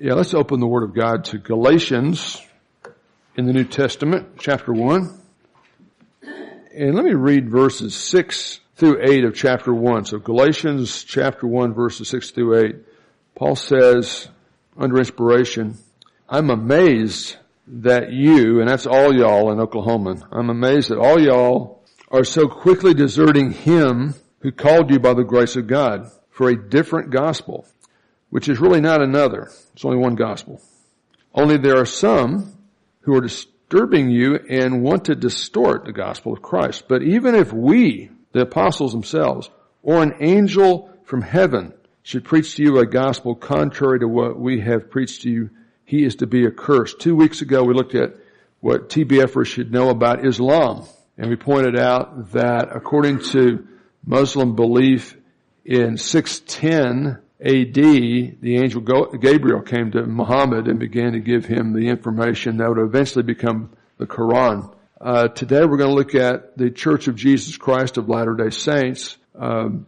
Yeah, let's open the Word of God to Galatians in the New Testament, chapter 1. And let me read verses 6 through 8 of chapter 1. So Galatians chapter 1 verses 6 through 8. Paul says, under inspiration, I'm amazed that you, and that's all y'all in Oklahoma, I'm amazed that all y'all are so quickly deserting him who called you by the grace of God for a different gospel which is really not another. It's only one gospel. Only there are some who are disturbing you and want to distort the gospel of Christ. But even if we, the apostles themselves, or an angel from heaven should preach to you a gospel contrary to what we have preached to you, he is to be accursed. Two weeks ago we looked at what TBFers should know about Islam. And we pointed out that according to Muslim belief in 610, AD, the angel Gabriel came to Muhammad and began to give him the information that would eventually become the Quran. Uh, today we're going to look at the Church of Jesus Christ of Latter-day Saints, um,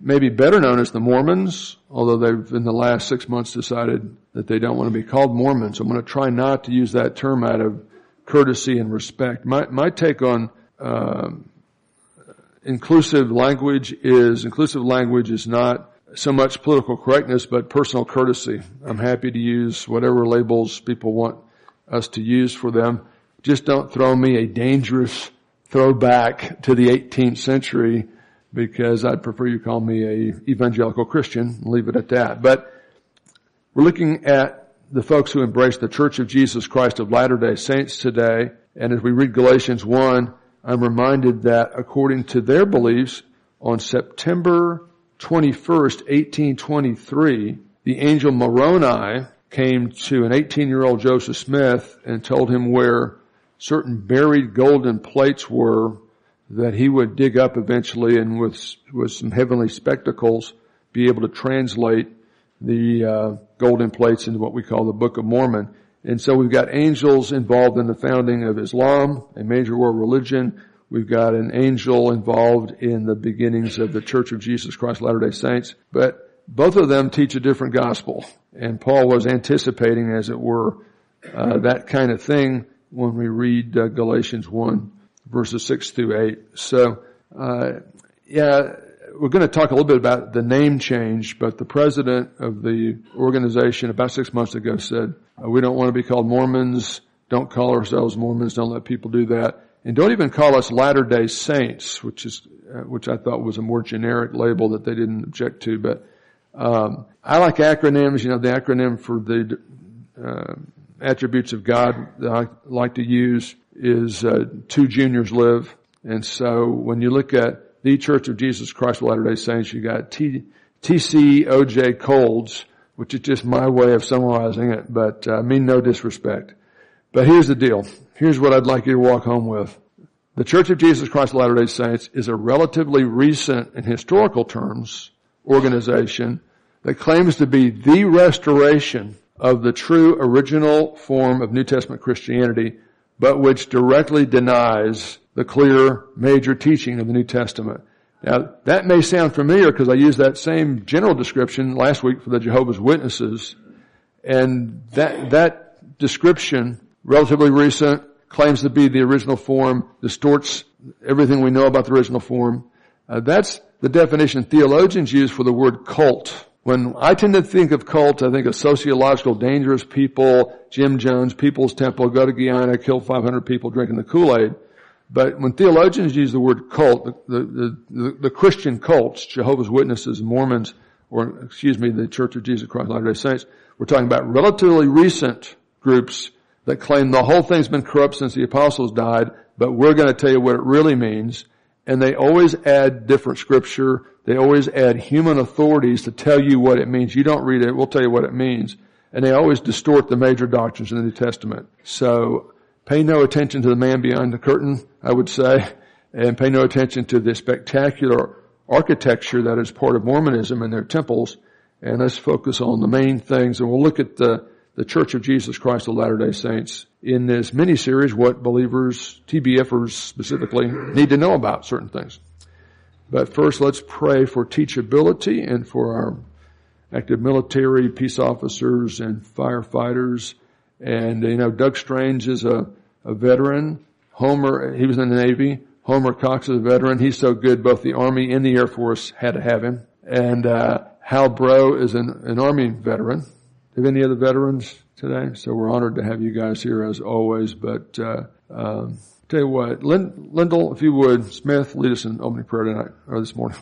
maybe better known as the Mormons, although they've in the last six months decided that they don't want to be called Mormons. I'm going to try not to use that term out of courtesy and respect. My, my take on um, inclusive language is inclusive language is not so much political correctness, but personal courtesy. I'm happy to use whatever labels people want us to use for them. Just don't throw me a dangerous throwback to the 18th century because I'd prefer you call me a evangelical Christian and leave it at that. But we're looking at the folks who embrace the Church of Jesus Christ of Latter-day Saints today. And as we read Galatians 1, I'm reminded that according to their beliefs, on September 21st, 1823, the angel Moroni came to an 18 year old Joseph Smith and told him where certain buried golden plates were that he would dig up eventually and with, with some heavenly spectacles be able to translate the uh, golden plates into what we call the Book of Mormon. And so we've got angels involved in the founding of Islam, a major world religion. We've got an angel involved in the beginnings of the Church of Jesus Christ Latter-day Saints, but both of them teach a different gospel. And Paul was anticipating, as it were, uh, that kind of thing when we read uh, Galatians 1 verses 6 through 8. So, uh, yeah, we're going to talk a little bit about the name change, but the president of the organization about six months ago said, we don't want to be called Mormons. Don't call ourselves Mormons. Don't let people do that. And don't even call us Latter-day Saints, which is, uh, which I thought was a more generic label that they didn't object to. But, um, I like acronyms. You know, the acronym for the, uh, attributes of God that I like to use is, uh, two juniors live. And so when you look at the Church of Jesus Christ of Latter-day Saints, you got T, TCOJ Colds, which is just my way of summarizing it, but uh, I mean no disrespect. But here's the deal. Here's what I'd like you to walk home with. The Church of Jesus Christ of Latter-day Saints is a relatively recent, in historical terms, organization that claims to be the restoration of the true original form of New Testament Christianity, but which directly denies the clear major teaching of the New Testament. Now, that may sound familiar because I used that same general description last week for the Jehovah's Witnesses, and that, that description relatively recent, claims to be the original form, distorts everything we know about the original form. Uh, that's the definition theologians use for the word cult. When I tend to think of cult, I think of sociological dangerous people, Jim Jones, People's Temple, go to Guyana, kill 500 people drinking the Kool-Aid. But when theologians use the word cult, the, the, the, the Christian cults, Jehovah's Witnesses, Mormons, or excuse me, the Church of Jesus Christ of Latter-day Saints, we're talking about relatively recent groups that claim the whole thing's been corrupt since the apostles died, but we're going to tell you what it really means. And they always add different scripture. They always add human authorities to tell you what it means. You don't read it, we'll tell you what it means. And they always distort the major doctrines in the New Testament. So pay no attention to the man behind the curtain, I would say, and pay no attention to the spectacular architecture that is part of Mormonism in their temples. And let's focus on the main things. And we'll look at the the Church of Jesus Christ of Latter-day Saints in this mini-series what believers, TBFers specifically, need to know about certain things. But first let's pray for teachability and for our active military, peace officers, and firefighters. And, you know, Doug Strange is a, a veteran. Homer, he was in the Navy. Homer Cox is a veteran. He's so good, both the Army and the Air Force had to have him. And, uh, Hal Bro is an, an Army veteran. Have any other veterans today? So we're honored to have you guys here as always. But, uh, um, tell you what, Lind, Lyndall, if you would, Smith, lead us in opening prayer tonight, or this morning.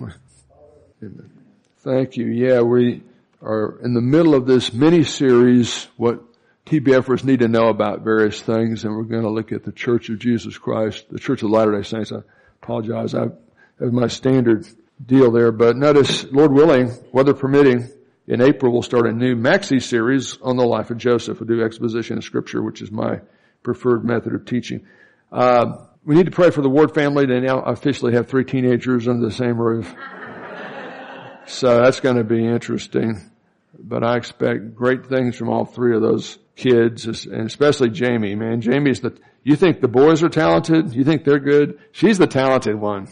Amen. Thank you. Yeah, we are in the middle of this mini series, what TBFers need to know about various things, and we're going to look at the Church of Jesus Christ, the Church of Latter-day Saints. I apologize. I have my standard deal there, but notice, Lord willing, weather permitting, in April we'll start a new maxi series on the life of Joseph. We'll do exposition of scripture, which is my preferred method of teaching. Uh, we need to pray for the Ward family. They now officially have three teenagers under the same roof. So that's going to be interesting. But I expect great things from all three of those kids, and especially Jamie, man. Jamie's the, you think the boys are talented? You think they're good? She's the talented one.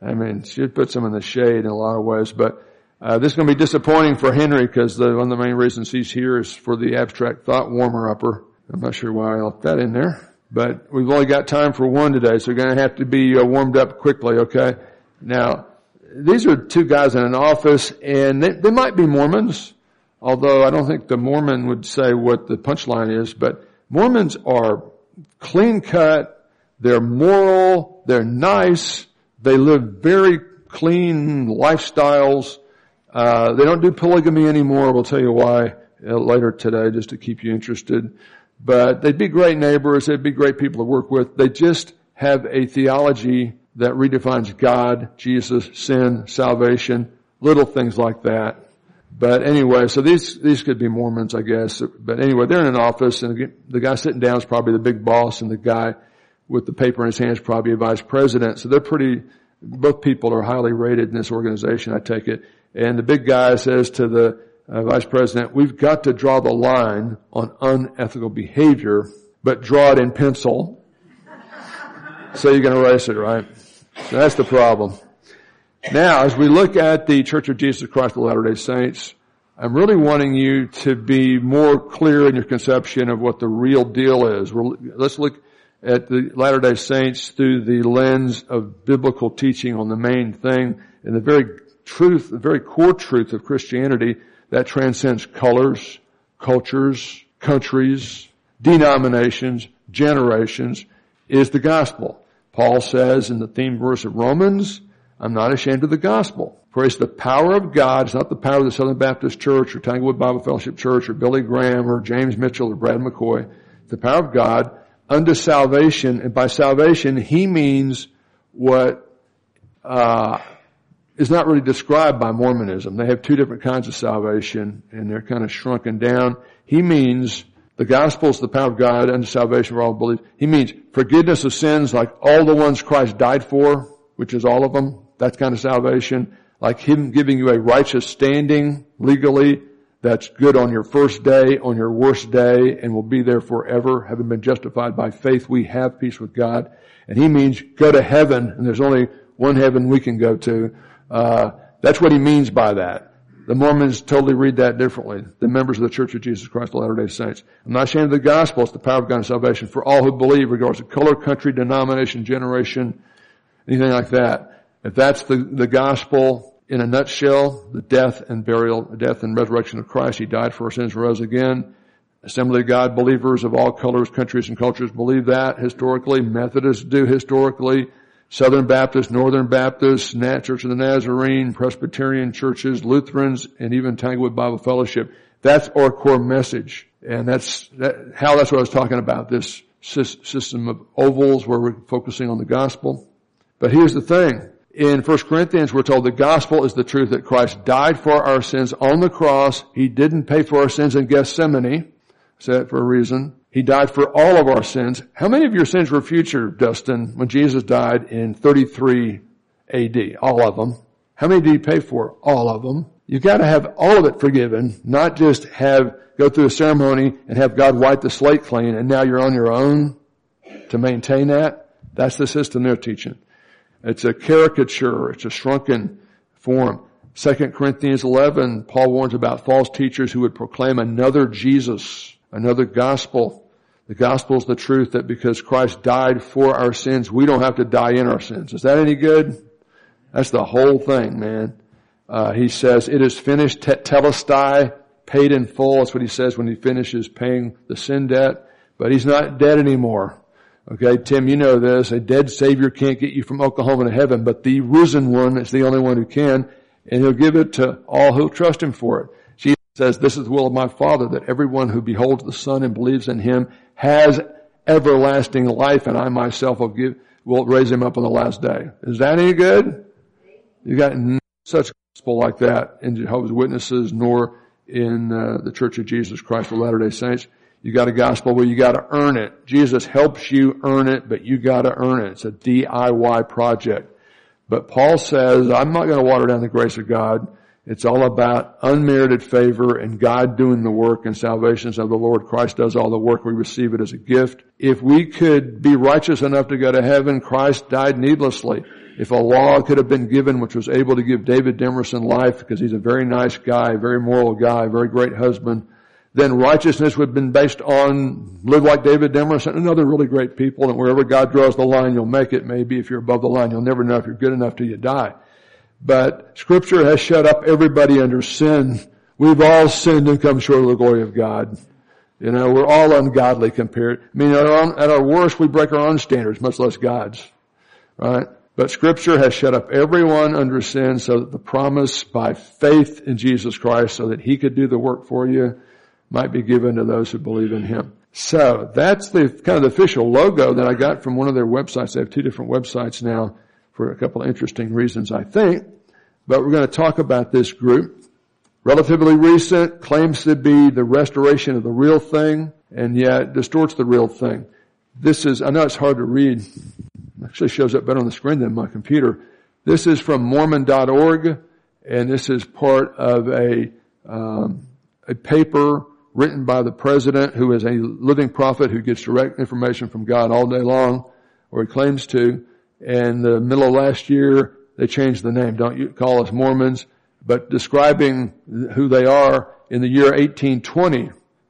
I mean, she puts them in the shade in a lot of ways, but uh, this is going to be disappointing for Henry because one of the main reasons he's here is for the abstract thought warmer upper. I'm not sure why I left that in there, but we've only got time for one today, so we're going to have to be uh, warmed up quickly, okay? Now, these are two guys in an office and they, they might be Mormons, although I don't think the Mormon would say what the punchline is, but Mormons are clean cut, they're moral, they're nice, they live very clean lifestyles. Uh, they don't do polygamy anymore. We'll tell you why uh, later today, just to keep you interested. But they'd be great neighbors. They'd be great people to work with. They just have a theology that redefines God, Jesus, sin, salvation, little things like that. But anyway, so these, these could be Mormons, I guess. But anyway, they're in an office and the guy sitting down is probably the big boss and the guy with the paper in his hands probably a vice president. So they're pretty, both people are highly rated in this organization, I take it. And the big guy says to the uh, vice president, we've got to draw the line on unethical behavior, but draw it in pencil. so you can erase it, right? So that's the problem. Now, as we look at the Church of Jesus Christ of Latter-day Saints, I'm really wanting you to be more clear in your conception of what the real deal is. Let's look at the Latter-day Saints through the lens of biblical teaching on the main thing and the very truth, the very core truth of Christianity that transcends colors, cultures, countries, denominations, generations is the gospel. Paul says in the theme verse of Romans, I'm not ashamed of the gospel. For it's the power of God. It's not the power of the Southern Baptist Church or Tanglewood Bible Fellowship Church or Billy Graham or James Mitchell or Brad McCoy. It's the power of God unto salvation. And by salvation, he means what uh, is not really described by Mormonism. They have two different kinds of salvation, and they're kind of shrunken down. He means the gospel is the power of God unto salvation for all believe. He means forgiveness of sins like all the ones Christ died for which is all of them. That kind of salvation. Like Him giving you a righteous standing legally that's good on your first day, on your worst day, and will be there forever. Having been justified by faith, we have peace with God. And He means go to heaven, and there's only one heaven we can go to. Uh, that's what He means by that. The Mormons totally read that differently. The members of the Church of Jesus Christ of Latter-day Saints. I'm not ashamed of the gospel. It's the power of God and salvation for all who believe, regardless of color, country, denomination, generation, anything like that. If that's the, the gospel in a nutshell, the death and burial, death and resurrection of Christ, He died for our sins, rose again. Assembly of God believers of all colors, countries, and cultures believe that historically. Methodists do historically. Southern Baptists, Northern Baptists, Nat Church of the Nazarene, Presbyterian churches, Lutherans, and even Tanglewood Bible Fellowship. That's our core message. And that's that, how that's what I was talking about, this system of ovals where we're focusing on the gospel. But here's the thing. In 1 Corinthians, we're told the gospel is the truth that Christ died for our sins on the cross. He didn't pay for our sins in Gethsemane. Said it for a reason. He died for all of our sins. How many of your sins were future, Dustin, when Jesus died in 33 AD? All of them. How many did he pay for? All of them. You've got to have all of it forgiven, not just have, go through a ceremony and have God wipe the slate clean and now you're on your own to maintain that. That's the system they're teaching. It's a caricature. It's a shrunken form. 2 Corinthians 11, Paul warns about false teachers who would proclaim another Jesus, another gospel. The gospel is the truth that because Christ died for our sins, we don't have to die in our sins. Is that any good? That's the whole thing, man. Uh, he says, it is finished, tetelestai, paid in full. That's what he says when he finishes paying the sin debt. But he's not dead anymore. Okay, Tim, you know this. A dead Savior can't get you from Oklahoma to heaven, but the risen one is the only one who can and he'll give it to all who trust him for it. Jesus says, this is the will of my Father, that everyone who beholds the Son and believes in him has everlasting life, and I myself will give, will raise him up on the last day. Is that any good? You got such gospel like that in Jehovah's Witnesses, nor in uh, the Church of Jesus Christ of Latter-day Saints. You got a gospel where you got to earn it. Jesus helps you earn it, but you got to earn it. It's a DIY project. But Paul says, I'm not going to water down the grace of God. It's all about unmerited favor and God doing the work and salvations of the Lord. Christ does all the work. We receive it as a gift. If we could be righteous enough to go to heaven, Christ died needlessly. If a law could have been given which was able to give David Demerson life because he's a very nice guy, very moral guy, very great husband, then righteousness would have been based on live like David Demerson and other really great people. And wherever God draws the line, you'll make it. Maybe if you're above the line, you'll never know if you're good enough till you die. But scripture has shut up everybody under sin. We've all sinned and come short of the glory of God. You know, we're all ungodly compared. I mean, at our, at our worst, we break our own standards, much less God's. Right? But scripture has shut up everyone under sin so that the promise by faith in Jesus Christ so that he could do the work for you might be given to those who believe in him. So that's the kind of the official logo that I got from one of their websites. They have two different websites now for a couple of interesting reasons, I think. But we're going to talk about this group. Relatively recent, claims to be the restoration of the real thing, and yet distorts the real thing. This is, I know it's hard to read. Actually shows up better on the screen than my computer. This is from Mormon.org, and this is part of a, um, a paper written by the president who is a living prophet who gets direct information from God all day long, or he claims to. And the middle of last year, they changed the name. Don't you call us Mormons, but describing who they are in the year 1820.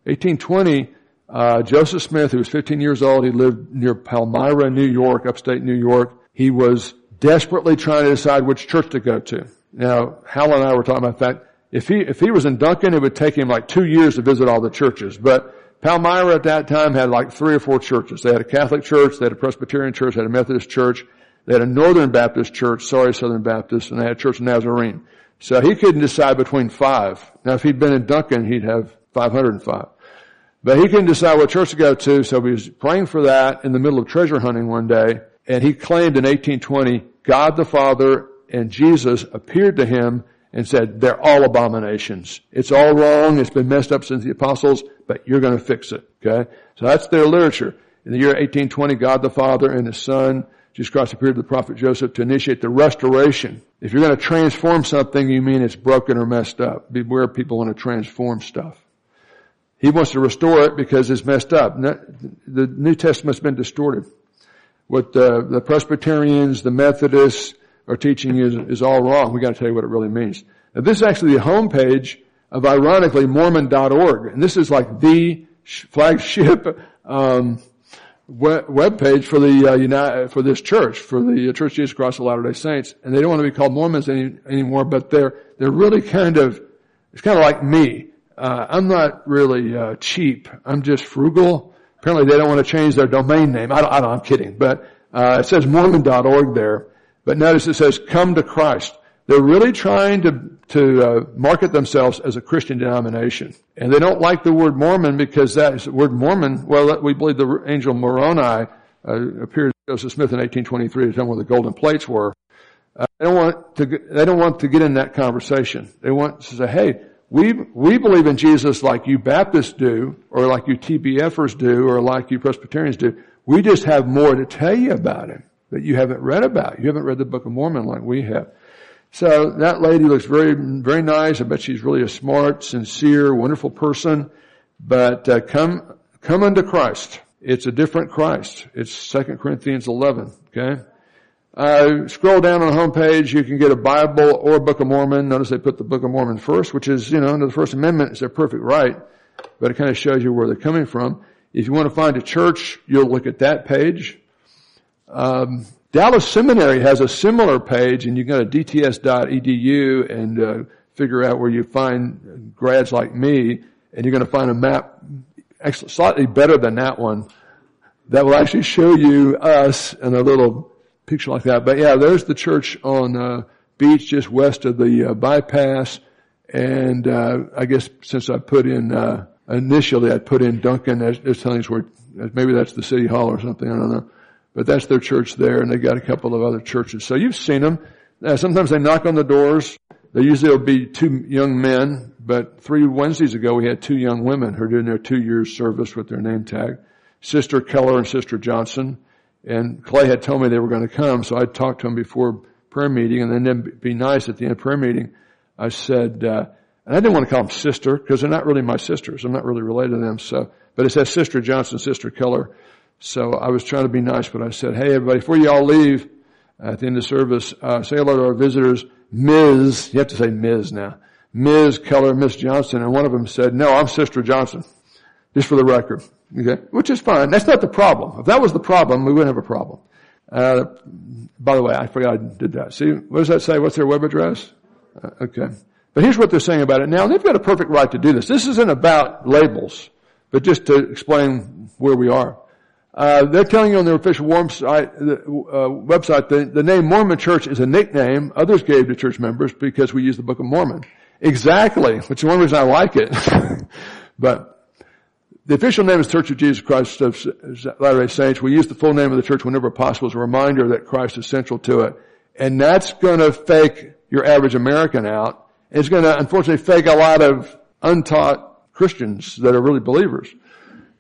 1820, uh, Joseph Smith, who was 15 years old, he lived near Palmyra, New York, upstate New York. He was desperately trying to decide which church to go to. Now, Hal and I were talking about that if he, if he was in Duncan, it would take him like two years to visit all the churches. But Palmyra at that time had like three or four churches. They had a Catholic church, they had a Presbyterian church, they had a Methodist church, they had a Northern Baptist church, sorry Southern Baptist, and they had a Church of Nazarene. So he couldn't decide between five. Now if he'd been in Duncan, he'd have 505. But he couldn't decide what church to go to, so he was praying for that in the middle of treasure hunting one day, and he claimed in 1820, God the Father and Jesus appeared to him and said, they're all abominations. It's all wrong. It's been messed up since the apostles, but you're going to fix it. Okay? So that's their literature. In the year 1820, God the Father and His Son, Jesus Christ appeared to the prophet Joseph to initiate the restoration. If you're going to transform something, you mean it's broken or messed up. Beware people want to transform stuff. He wants to restore it because it's messed up. The New Testament's been distorted. What the, the Presbyterians, the Methodists, our teaching is, is all wrong. We got to tell you what it really means. Now, this is actually the homepage of, ironically, Mormon.org, and this is like the flagship um, web page for the uh, United, for this church, for the Church of Jesus Christ of Latter Day Saints, and they don't want to be called Mormons any, anymore, but they're they're really kind of it's kind of like me. Uh, I'm not really uh, cheap. I'm just frugal. Apparently, they don't want to change their domain name. I don't. I don't I'm kidding, but uh, it says Mormon.org there. But notice it says, come to Christ. They're really trying to, to uh, market themselves as a Christian denomination. And they don't like the word Mormon because that word Mormon, well, we believe the angel Moroni uh, appeared to Joseph Smith in 1823 to tell him where the golden plates were. Uh, they don't want to, they don't want to get in that conversation. They want to say, hey, we, we believe in Jesus like you Baptists do, or like you TBFers do, or like you Presbyterians do. We just have more to tell you about him that you haven't read about. You haven't read the Book of Mormon like we have. So that lady looks very, very nice. I bet she's really a smart, sincere, wonderful person. But uh, come, come unto Christ. It's a different Christ. It's 2 Corinthians 11. Okay, Uh, scroll down on the homepage, you can get a Bible or a Book of Mormon. Notice they put the Book of Mormon first, which is, you know, under the First Amendment, it's their perfect right, but it kind of shows you where they're coming from. If you want to find a church, you'll look at that page. Um, Dallas Seminary has a similar page, and you go to dts.edu and uh, figure out where you find grads like me, and you're going to find a map actually slightly better than that one that will actually show you us in a little picture like that. But yeah, there's the church on uh, beach just west of the uh, bypass, and uh, I guess since I put in uh, initially I put in Duncan as, as telling us where maybe that's the city hall or something. I don't know. But that's their church there, and they've got a couple of other churches. So you've seen them. Uh, sometimes they knock on the doors. They usually will be two young men, but three Wednesdays ago we had two young women who are doing their two years service with their name tag. Sister Keller and Sister Johnson. And Clay had told me they were going to come, so I talked to them before prayer meeting, and then be nice at the end of prayer meeting. I said, uh, and I didn't want to call them sister because they're not really my sisters. I'm not really related to them. So, but it says Sister Johnson, Sister Keller. So I was trying to be nice, but I said, hey everybody, before you all leave at the end of service, uh, say hello to our visitors, Ms. You have to say Ms. now. Ms. Keller, Miss Johnson, and one of them said, no, I'm Sister Johnson. Just for the record. Okay? Which is fine. That's not the problem. If that was the problem, we wouldn't have a problem. Uh, by the way, I forgot I did that. See, what does that say? What's their web address? Uh, okay. But here's what they're saying about it now. They've got a perfect right to do this. This isn't about labels, but just to explain where we are. Uh, they're telling you on their official website, the, uh, website the, the name Mormon Church is a nickname others gave to church members because we use the Book of Mormon. Exactly, which is one reason I like it. but the official name is Church of Jesus Christ of Latter-day Saints. We use the full name of the church whenever possible as a reminder that Christ is central to it. And that's gonna fake your average American out. It's gonna unfortunately fake a lot of untaught Christians that are really believers.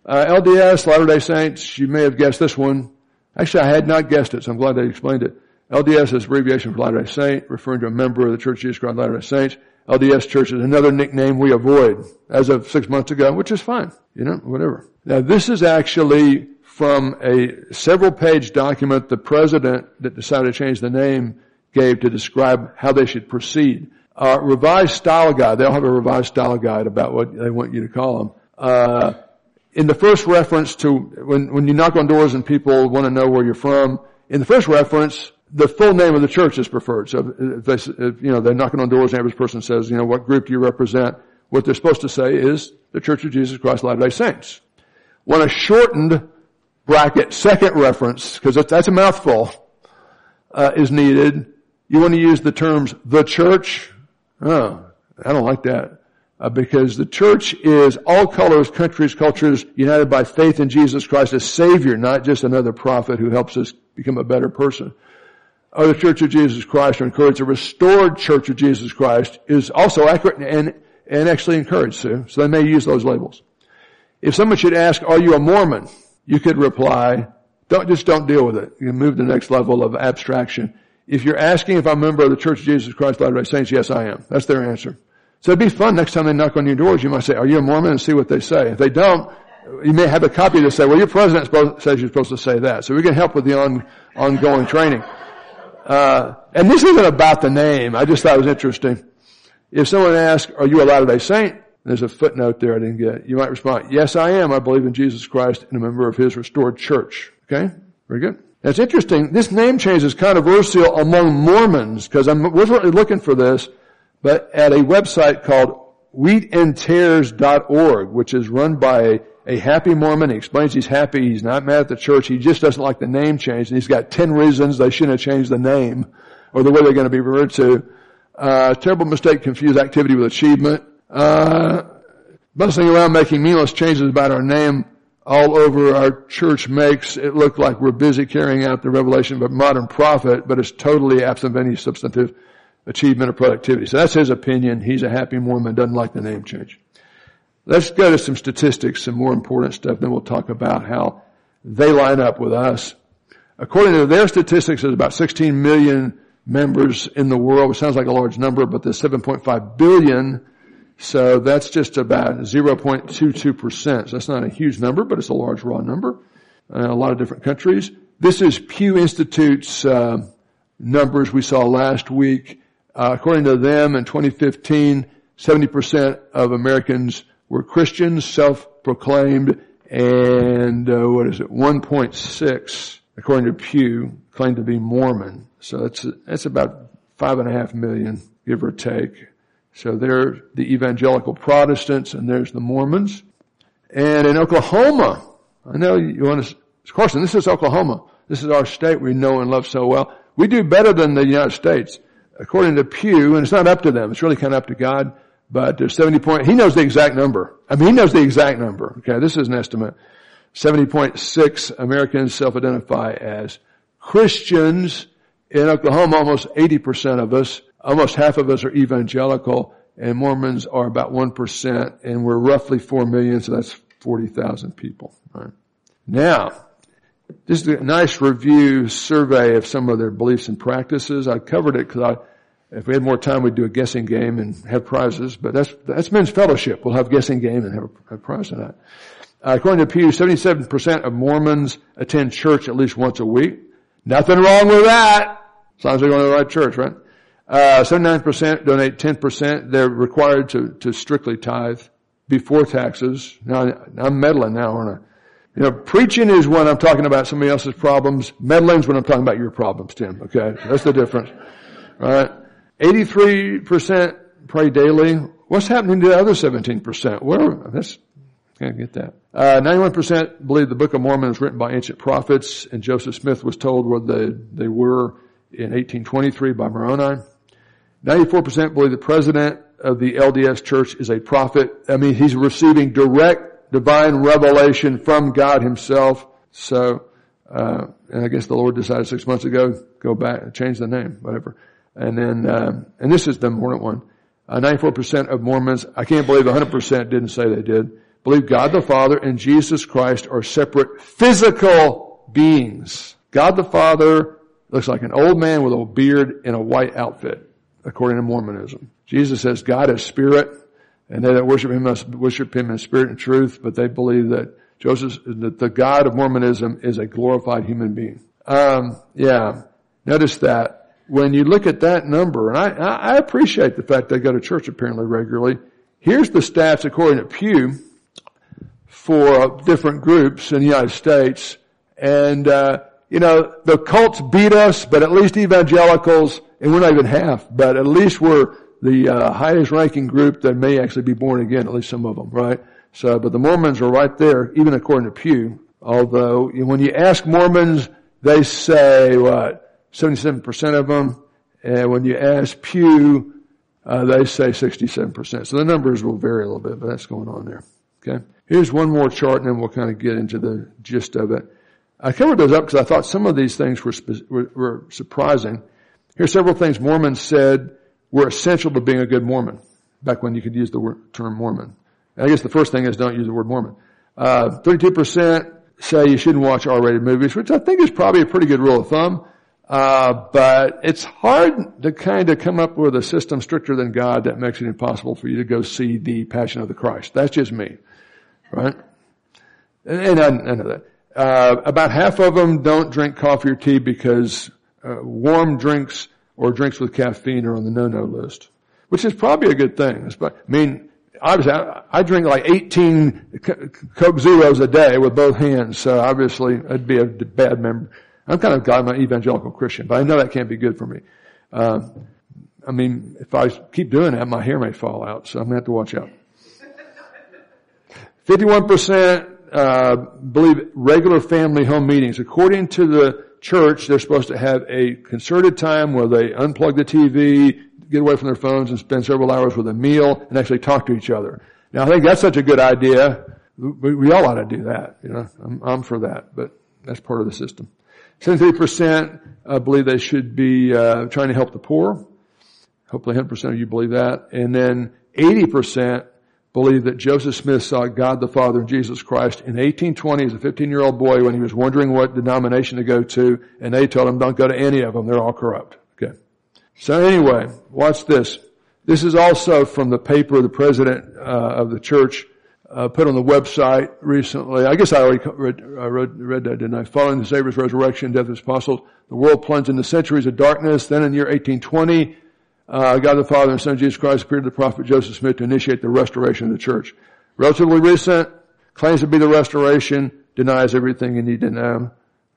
Uh, LDS, Latter-day Saints, you may have guessed this one. Actually, I had not guessed it, so I'm glad they explained it. LDS is abbreviation for Latter-day Saint, referring to a member of the Church of Jesus Christ of Latter-day Saints. LDS Church is another nickname we avoid as of six months ago, which is fine. You know, whatever. Now, this is actually from a several page document the president that decided to change the name gave to describe how they should proceed. Uh, revised style guide. They'll have a revised style guide about what they want you to call them. Uh, in the first reference to when, when you knock on doors and people want to know where you're from, in the first reference, the full name of the church is preferred. So if they, if, you know, they're knocking on doors and average person says, you know, what group do you represent? What they're supposed to say is the Church of Jesus Christ Latter-day Saints. When a shortened bracket second reference, because that's a mouthful, uh, is needed, you want to use the terms the church. Oh, I don't like that uh, because the church is all colors, countries, cultures, united by faith in Jesus Christ as Savior, not just another prophet who helps us become a better person. Or the Church of Jesus Christ or encouraged. The restored Church of Jesus Christ is also accurate and, and actually encouraged too. So they may use those labels. If someone should ask, are you a Mormon? You could reply, don't, just don't deal with it. You can move to the next level of abstraction. If you're asking if I'm a member of the Church of Jesus Christ Latter-day Saints, yes I am. That's their answer. So it'd be fun next time they knock on your doors. You might say, are you a Mormon? And see what they say. If they don't, you may have a copy to say, well, your president says you're supposed to say that. So we can help with the on, ongoing training. Uh, and this isn't about the name. I just thought it was interesting. If someone asks, are you a Latter-day Saint? There's a footnote there I didn't get. You might respond, yes, I am. I believe in Jesus Christ and a member of His restored church. Okay? Very good. That's interesting. This name change is controversial among Mormons because I was really looking for this but at a website called wheatandtares.org, which is run by a happy Mormon. He explains he's happy. He's not mad at the church. He just doesn't like the name change. And he's got 10 reasons they shouldn't have changed the name or the way they're going to be referred to. Uh, terrible mistake, confuse activity with achievement. Uh, bustling around making meaningless changes about our name all over our church makes it look like we're busy carrying out the revelation of a modern prophet, but it's totally absent of any substantive achievement or productivity. So that's his opinion. He's a happy Mormon, doesn't like the name change. Let's go to some statistics, some more important stuff, then we'll talk about how they line up with us. According to their statistics, there's about 16 million members in the world, which sounds like a large number, but there's 7.5 billion, so that's just about 0.22%. So that's not a huge number, but it's a large raw number. Uh, a lot of different countries. This is Pew Institute's uh, numbers we saw last week. Uh, according to them in 2015, 70% of Americans were Christians, self-proclaimed, and uh, what is it, 1.6, according to Pew, claimed to be Mormon. So that's that's about five and a half million, give or take. So they're the evangelical Protestants, and there's the Mormons. And in Oklahoma, I know you want to, of course, and this is Oklahoma. This is our state we know and love so well. We do better than the United States. According to Pew, and it's not up to them, it's really kind of up to God, but there's 70 point, he knows the exact number. I mean, he knows the exact number. Okay, this is an estimate. 70.6 Americans self-identify as Christians. In Oklahoma, almost 80% of us, almost half of us are evangelical, and Mormons are about 1%, and we're roughly 4 million, so that's 40,000 people. Right? Now, is a nice review survey of some of their beliefs and practices. I covered it because I, if we had more time, we'd do a guessing game and have prizes. But that's that's men's fellowship. We'll have guessing game and have a, a prize on that. Uh, according to Pew, 77% of Mormons attend church at least once a week. Nothing wrong with that, as long as they're going to the right church, right? Uh, 79% donate 10%. They're required to, to strictly tithe before taxes. Now, I'm meddling now, aren't I? You know, preaching is when I'm talking about somebody else's problems. Meddling is when I'm talking about your problems, Tim. Okay? That's the difference. Right? 83% pray daily. What's happening to the other 17%? Where, that's, can't get that. Uh, 91% believe the Book of Mormon was written by ancient prophets, and Joseph Smith was told where they, they were in 1823 by Moroni. 94% believe the president of the LDS church is a prophet. I mean, he's receiving direct divine revelation from God himself. So, uh, and I guess the Lord decided six months ago, go back, change the name, whatever. And then, um, and this is the important one. Uh, 94% of Mormons, I can't believe 100% didn't say they did, believe God the Father and Jesus Christ are separate physical beings. God the Father looks like an old man with a beard in a white outfit, according to Mormonism. Jesus says God is spirit, and they that worship him must worship him in spirit and truth, but they believe that Joseph, that the God of Mormonism is a glorified human being. Um, yeah. Notice that when you look at that number, and I, I appreciate the fact they go to church apparently regularly. Here's the stats according to Pew for different groups in the United States. And, uh, you know, the cults beat us, but at least evangelicals, and we're not even half, but at least we're the uh, highest ranking group that may actually be born again, at least some of them, right? So, but the Mormons are right there, even according to Pew. Although, when you ask Mormons, they say, what, 77% of them, and when you ask Pew, uh, they say 67%. So the numbers will vary a little bit, but that's going on there. Okay. Here's one more chart and then we'll kind of get into the gist of it. I covered those up because I thought some of these things were, were, were surprising. Here's several things Mormons said were essential to being a good Mormon, back when you could use the word, term Mormon. And I guess the first thing is don't use the word Mormon. Uh, 32% say you shouldn't watch R-rated movies, which I think is probably a pretty good rule of thumb. Uh, but it's hard to kind of come up with a system stricter than God that makes it impossible for you to go see the Passion of the Christ. That's just me right? And, I, I know that. Uh, about half of them don't drink coffee or tea because uh, warm drinks or drinks with caffeine are on the no-no list, which is probably a good thing. I mean, obviously, I, drink like 18 Coke Zeros a day with both hands, so obviously I'd be a bad member. I'm kind of I'm an evangelical Christian, but I know that can't be good for me. Uh, I mean, if I keep doing that, my hair may fall out, so I'm gonna have to watch out. 51% uh, believe regular family home meetings. According to the church, they're supposed to have a concerted time where they unplug the TV, get away from their phones, and spend several hours with a meal and actually talk to each other. Now, I think that's such a good idea. We, all ought to do that. You know, I'm, I'm, for that, but that's part of the system. 73% uh, believe they should be uh, trying to help the poor. Hopefully 100% of you believe that. And then 80% believe that Joseph Smith saw God the Father and Jesus Christ in 1820 as a 15 year old boy when he was wondering what denomination to go to and they told him don't go to any of them. They're all corrupt. Okay. So anyway, watch this. This is also from the paper the president uh, of the church uh, put on the website recently. I guess I already read, I read, read that, didn't I? Following the Savior's resurrection, death of his apostles, the world plunged into centuries of darkness. Then in the year 1820, uh, God the Father and Son Jesus Christ appeared to the prophet Joseph Smith to initiate the restoration of the church. Relatively recent, claims to be the restoration, denies everything you need to know.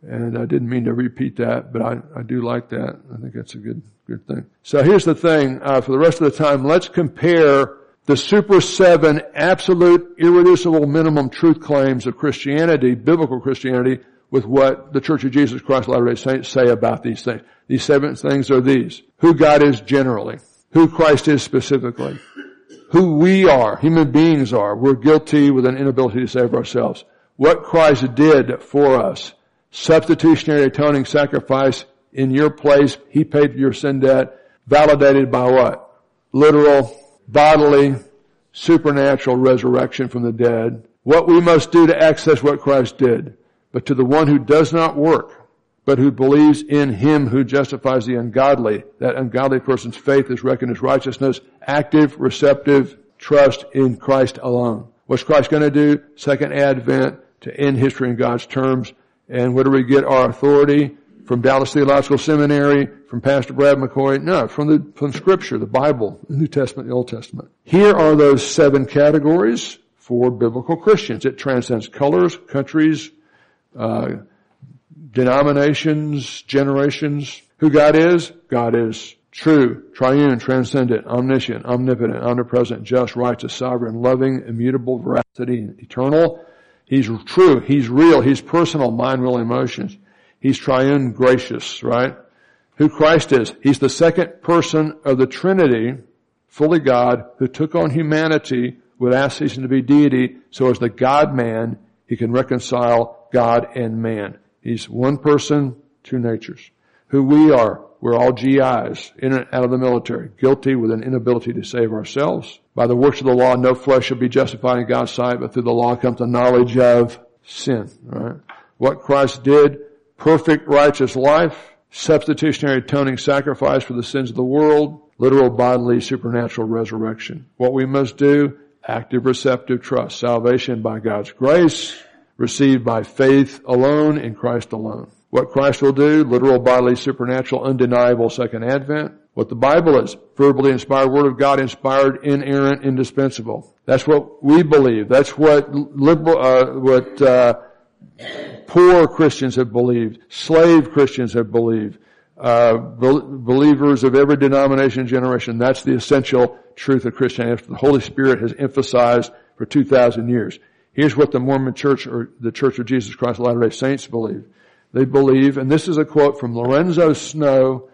And I didn't mean to repeat that, but I, I do like that. I think that's a good, good thing. So here's the thing, uh, for the rest of the time, let's compare the super seven absolute irreducible minimum truth claims of Christianity, biblical Christianity, with what the Church of Jesus Christ of Latter-day Saints say about these things. These seven things are these. Who God is generally. Who Christ is specifically. Who we are, human beings are. We're guilty with an inability to save ourselves. What Christ did for us. Substitutionary atoning sacrifice in your place. He paid your sin debt. Validated by what? Literal, bodily, supernatural resurrection from the dead. What we must do to access what Christ did. But to the one who does not work, but who believes in him who justifies the ungodly, that ungodly person's faith is reckoned as righteousness, active, receptive, trust in Christ alone. What's Christ going to do? Second advent to end history in God's terms. And where do we get our authority? From Dallas Theological Seminary, from Pastor Brad McCoy? No, from the, from scripture, the Bible, the New Testament, the Old Testament. Here are those seven categories for biblical Christians. It transcends colors, countries, uh, denominations, generations. Who God is? God is true, triune, transcendent, omniscient, omnipotent, omnipresent, just, righteous, sovereign, loving, immutable, veracity, eternal. He's true. He's real. He's personal, mind, will, emotions. He's triune, gracious, right? Who Christ is. He's the second person of the Trinity, fully God, who took on humanity without ceasing to be deity, so as the God-man, he can reconcile God and man. He's one person, two natures. Who we are, we're all GIs, in and out of the military, guilty with an inability to save ourselves. By the works of the law, no flesh shall be justified in God's sight, but through the law comes the knowledge of sin. Right? What Christ did, perfect righteous life, substitutionary atoning sacrifice for the sins of the world, literal bodily supernatural resurrection. What we must do, active receptive trust, salvation by God's grace, received by faith alone in Christ alone. What Christ will do, literal, bodily, supernatural, undeniable second advent. What the Bible is, verbally inspired, Word of God inspired, inerrant, indispensable. That's what we believe. That's what liberal, uh, what, uh, poor Christians have believed. Slave Christians have believed. Uh, believers of every denomination and generation. That's the essential truth of Christianity. The Holy Spirit has emphasized for 2,000 years. Here's what the Mormon Church or the Church of Jesus Christ of Latter-day Saints believe. They believe, and this is a quote from Lorenzo Snow.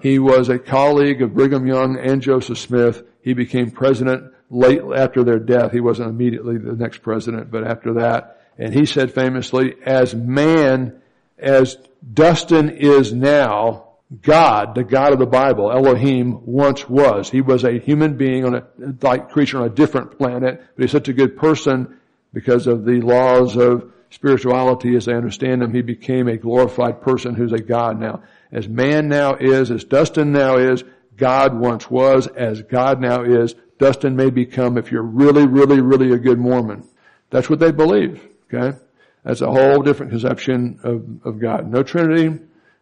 He was a colleague of Brigham Young and Joseph Smith. He became president late after their death. He wasn't immediately the next president, but after that. And he said famously, as man, as Dustin is now, God, the God of the Bible, Elohim, once was. He was a human being on a, like creature on a different planet, but he's such a good person because of the laws of spirituality as I understand them, he became a glorified person who's a God now. As man now is, as Dustin now is, God once was, as God now is, Dustin may become if you're really, really, really a good Mormon. That's what they believe, okay? That's a whole different conception of, of God. No Trinity,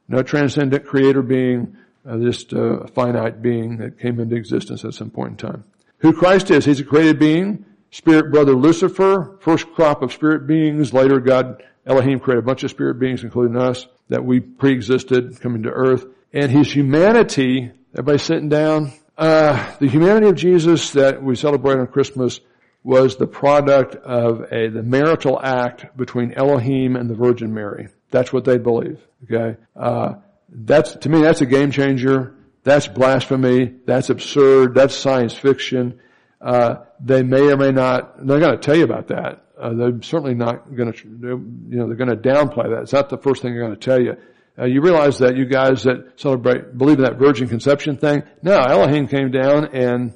no transcendent creator being, uh, just a finite being that came into existence at some point in time. Who Christ is, He's a created being spirit brother Lucifer, first crop of spirit beings. Later God, Elohim created a bunch of spirit beings, including us, that we pre-existed coming to earth. And his humanity, everybody sitting down, uh, the humanity of Jesus that we celebrate on Christmas was the product of a, the marital act between Elohim and the Virgin Mary. That's what they believe. Okay? Uh, that's, to me, that's a game changer. That's blasphemy. That's absurd. That's science fiction. Uh, they may or may not, they're going to tell you about that. Uh, they're certainly not going to, you know, they're going to downplay that. It's not the first thing they're going to tell you. Uh, you realize that you guys that celebrate, believe in that virgin conception thing? No, Elohim came down and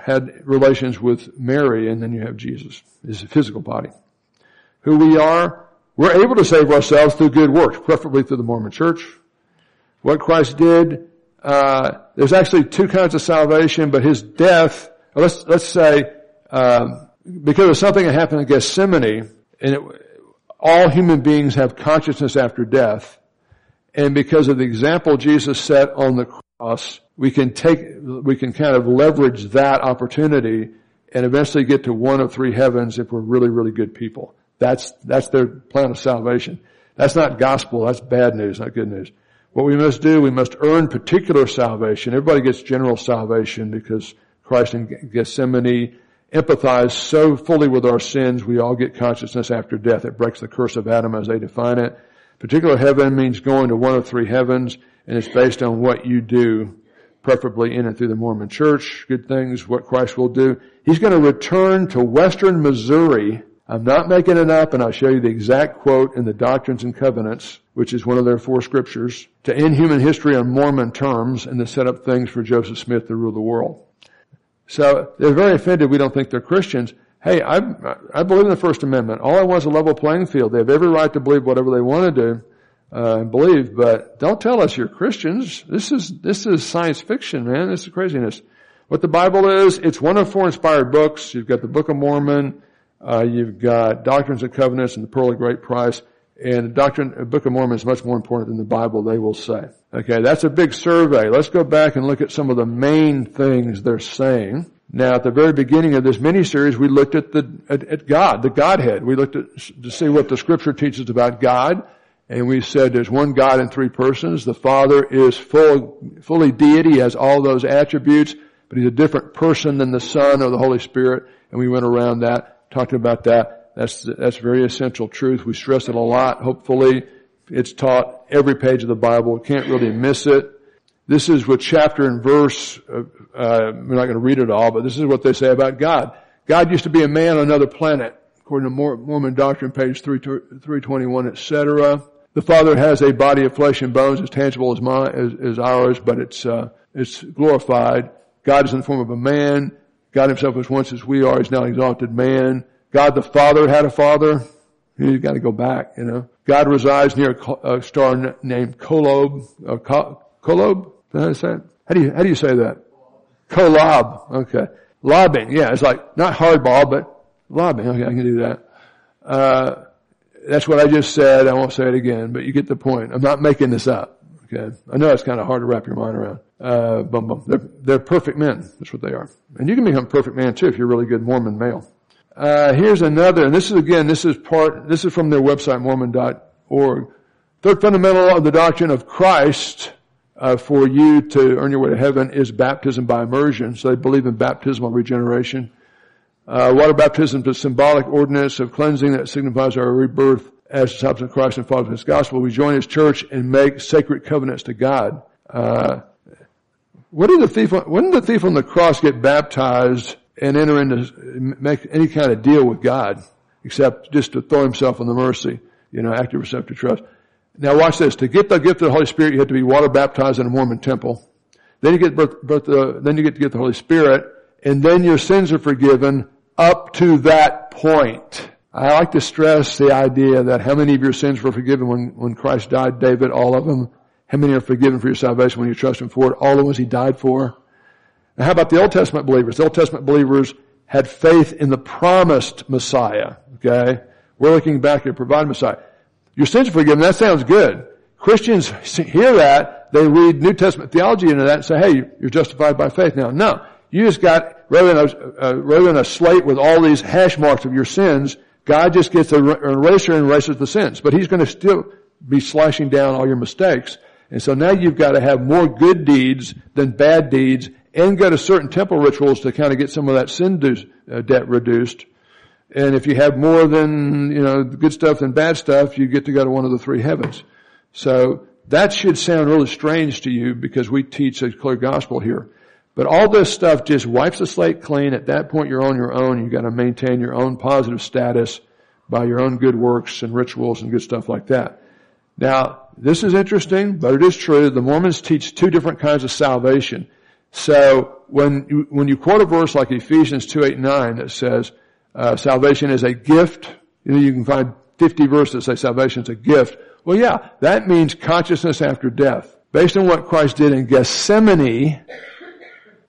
had relations with Mary and then you have Jesus, his physical body. Who we are, we're able to save ourselves through good works, preferably through the Mormon church. What Christ did, uh, there's actually two kinds of salvation, but his death let's let's say um, because of something that happened in Gethsemane, and it, all human beings have consciousness after death, and because of the example Jesus set on the cross, we can take, we can kind of leverage that opportunity and eventually get to one of three heavens if we're really, really good people. That's, that's their plan of salvation. That's not gospel. That's bad news, not good news. What we must do, we must earn particular salvation. Everybody gets general salvation because Christ in Gethsemane empathized so fully with our sins, we all get consciousness after death. It breaks the curse of Adam as they define it. Particular heaven means going to one of three heavens, and it's based on what you do, preferably in and through the Mormon church, good things, what Christ will do. He's going to return to western Missouri. I'm not making it up, and I'll show you the exact quote in the Doctrines and Covenants, which is one of their four scriptures, to end human history on Mormon terms and to set up things for Joseph Smith to rule the world. So they're very offended we don't think they're Christians. Hey, I, I believe in the First Amendment. All I want is a level playing field. They have every right to believe whatever they want to do uh, and believe, but don't tell us you're Christians. This is this is science fiction, man. This is craziness. What the Bible is, it's one of four inspired books. You've got the Book of Mormon, uh, you've got Doctrines and Covenants and the Pearl of Great Price, and the Doctrine, the Book of Mormon is much more important than the Bible. They will say. Okay, that's a big survey. Let's go back and look at some of the main things they're saying. Now, at the very beginning of this mini-series, we looked at the at, at, God, the Godhead. We looked at to see what the Scripture teaches about God, and we said there's one God in three persons. The Father is full, fully deity, has all those attributes, but he's a different person than the Son or the Holy Spirit. And we went around that, talked about that. That's that's very essential truth. We stress it a lot. Hopefully, it's taught every page of the Bible. Can't really miss it. This is what chapter and verse, uh, uh, we're not going to read it all, but this is what they say about God. God used to be a man on another planet, according to Mormon doctrine, page 321, etc. The Father has a body of flesh and bones as tangible as, mine, as, as ours, but it's, uh, it's glorified. God is in the form of a man. God himself was once as we are. He's now exalted man. God the Father had a father. You've got to go back, you know. God resides near a star named Kolob, uh, Kolob, how do say How do you, how do you say that? Kolob. Okay. Lobbing. Yeah, it's like, not hardball, but lobbing. Okay, I can do that. Uh, that's what I just said. I won't say it again, but you get the point. I'm not making this up. Okay. I know it's kind of hard to wrap your mind around. Uh, bum bum. They're, they're perfect men. That's what they are. And you can become a perfect man too if you're a really good Mormon male. Uh, here's another, and this is again, this is part, this is from their website, mormon.org. Third fundamental of the doctrine of Christ uh, for you to earn your way to heaven is baptism by immersion. So they believe in baptismal regeneration. Uh, water baptism is a symbolic ordinance of cleansing that signifies our rebirth as disciples of Christ and followers of His gospel. We join His church and make sacred covenants to God. Uh, what did the thief? When did the thief on the cross get baptized and enter into make any kind of deal with God, except just to throw himself on the mercy? You know, active receptive trust. Now watch this. To get the gift of the Holy Spirit, you have to be water baptized in a Mormon temple. Then you get birth, birth, uh, then you get to get the Holy Spirit, and then your sins are forgiven up to that point. I like to stress the idea that how many of your sins were forgiven when, when Christ died, David, all of them. How many are forgiven for your salvation when you trust Him for it? All the ones He died for. Now how about the Old Testament believers? The Old Testament believers had faith in the promised Messiah, okay? We're looking back at provided Messiah. Your sins are forgiven. That sounds good. Christians hear that. They read New Testament theology into that and say, hey, you're justified by faith now. No. You just got, rather than a, uh, rather than a slate with all these hash marks of your sins, God just gets an eraser and erases the sins. But He's going to still be slashing down all your mistakes. And so now you've got to have more good deeds than bad deeds and go to certain temple rituals to kind of get some of that sin uh, debt reduced. And if you have more than, you know, good stuff than bad stuff, you get to go to one of the three heavens. So that should sound really strange to you because we teach a clear gospel here. But all this stuff just wipes the slate clean. At that point, you're on your own. You've got to maintain your own positive status by your own good works and rituals and good stuff like that. Now, this is interesting, but it is true. The Mormons teach two different kinds of salvation. So when you, when you quote a verse like Ephesians 2, 8, 9 that says, uh, salvation is a gift. You know, you can find 50 verses that say salvation is a gift. Well, yeah, that means consciousness after death. Based on what Christ did in Gethsemane,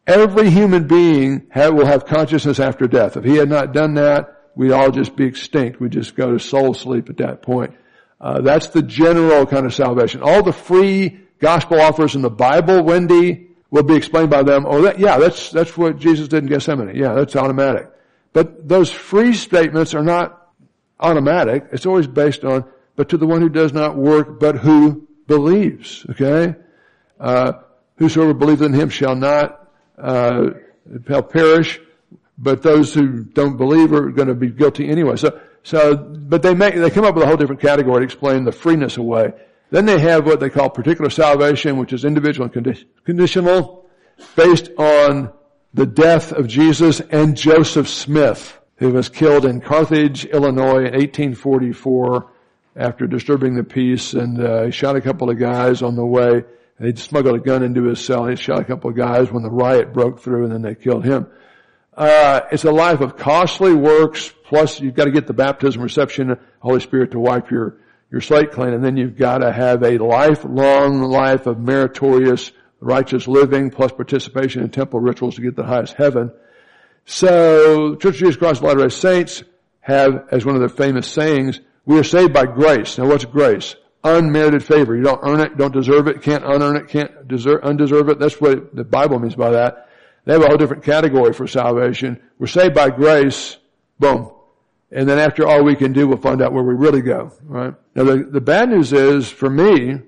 Every human being will have consciousness after death. If he had not done that, we'd all just be extinct. We'd just go to soul sleep at that point. Uh, that's the general kind of salvation. All the free gospel offers in the Bible, Wendy, will be explained by them. Oh, that, yeah, that's that's what Jesus did in Gethsemane. Yeah, that's automatic. But those free statements are not automatic. It's always based on, but to the one who does not work, but who believes. Okay, uh, whosoever believes in Him shall not uh, shall perish, but those who don't believe are going to be guilty anyway. So, so, but they make they come up with a whole different category to explain the freeness away. Then they have what they call particular salvation, which is individual and conditional, based on the death of Jesus and Joseph Smith, who was killed in Carthage, Illinois in 1844 after disturbing the peace and uh, he shot a couple of guys on the way. They smuggled a gun into his cell. He shot a couple of guys when the riot broke through and then they killed him. Uh, it's a life of costly works, plus you've got to get the baptism reception, Holy Spirit to wipe your your slate clean, and then you've got to have a lifelong life of meritorious, righteous living, plus participation in temple rituals to get the highest heaven. So, Church of Jesus Christ of Latter-day Saints have, as one of their famous sayings, we are saved by grace. Now what's grace? Unmerited favor. You don't earn it, don't deserve it, can't unearn it, can't deserve, undeserve it. That's what the Bible means by that. They have a whole different category for salvation. We're saved by grace. Boom. And then after all we can do, we'll find out where we really go. Right? Now the, the bad news is, for me,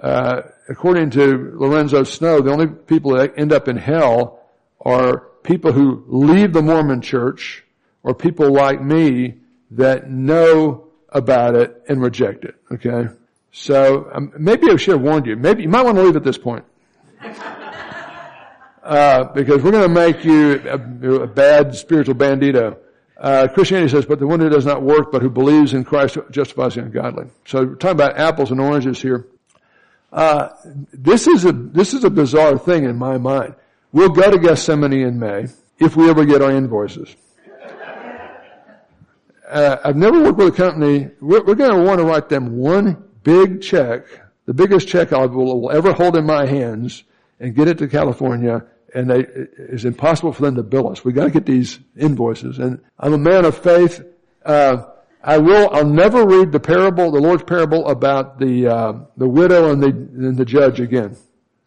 uh, according to Lorenzo Snow, the only people that end up in hell are people who leave the Mormon church or people like me that know about it and reject it. Okay? So um, maybe I should have warned you. Maybe you might want to leave at this point. Uh, because we're going to make you a, a bad spiritual bandito. Uh, Christianity says, but the one who does not work, but who believes in Christ justifies the ungodly. So we're talking about apples and oranges here. Uh, this is a this is a bizarre thing in my mind. We'll go to Gethsemane in May if we ever get our invoices. Uh, I've never worked with a company. We're, we're going to want to write them one big check, the biggest check I will, will ever hold in my hands, and get it to California and they, it's impossible for them to bill us. We got to get these invoices. And I'm a man of faith. Uh, I will. I'll never read the parable, the Lord's parable about the uh, the widow and the and the judge again,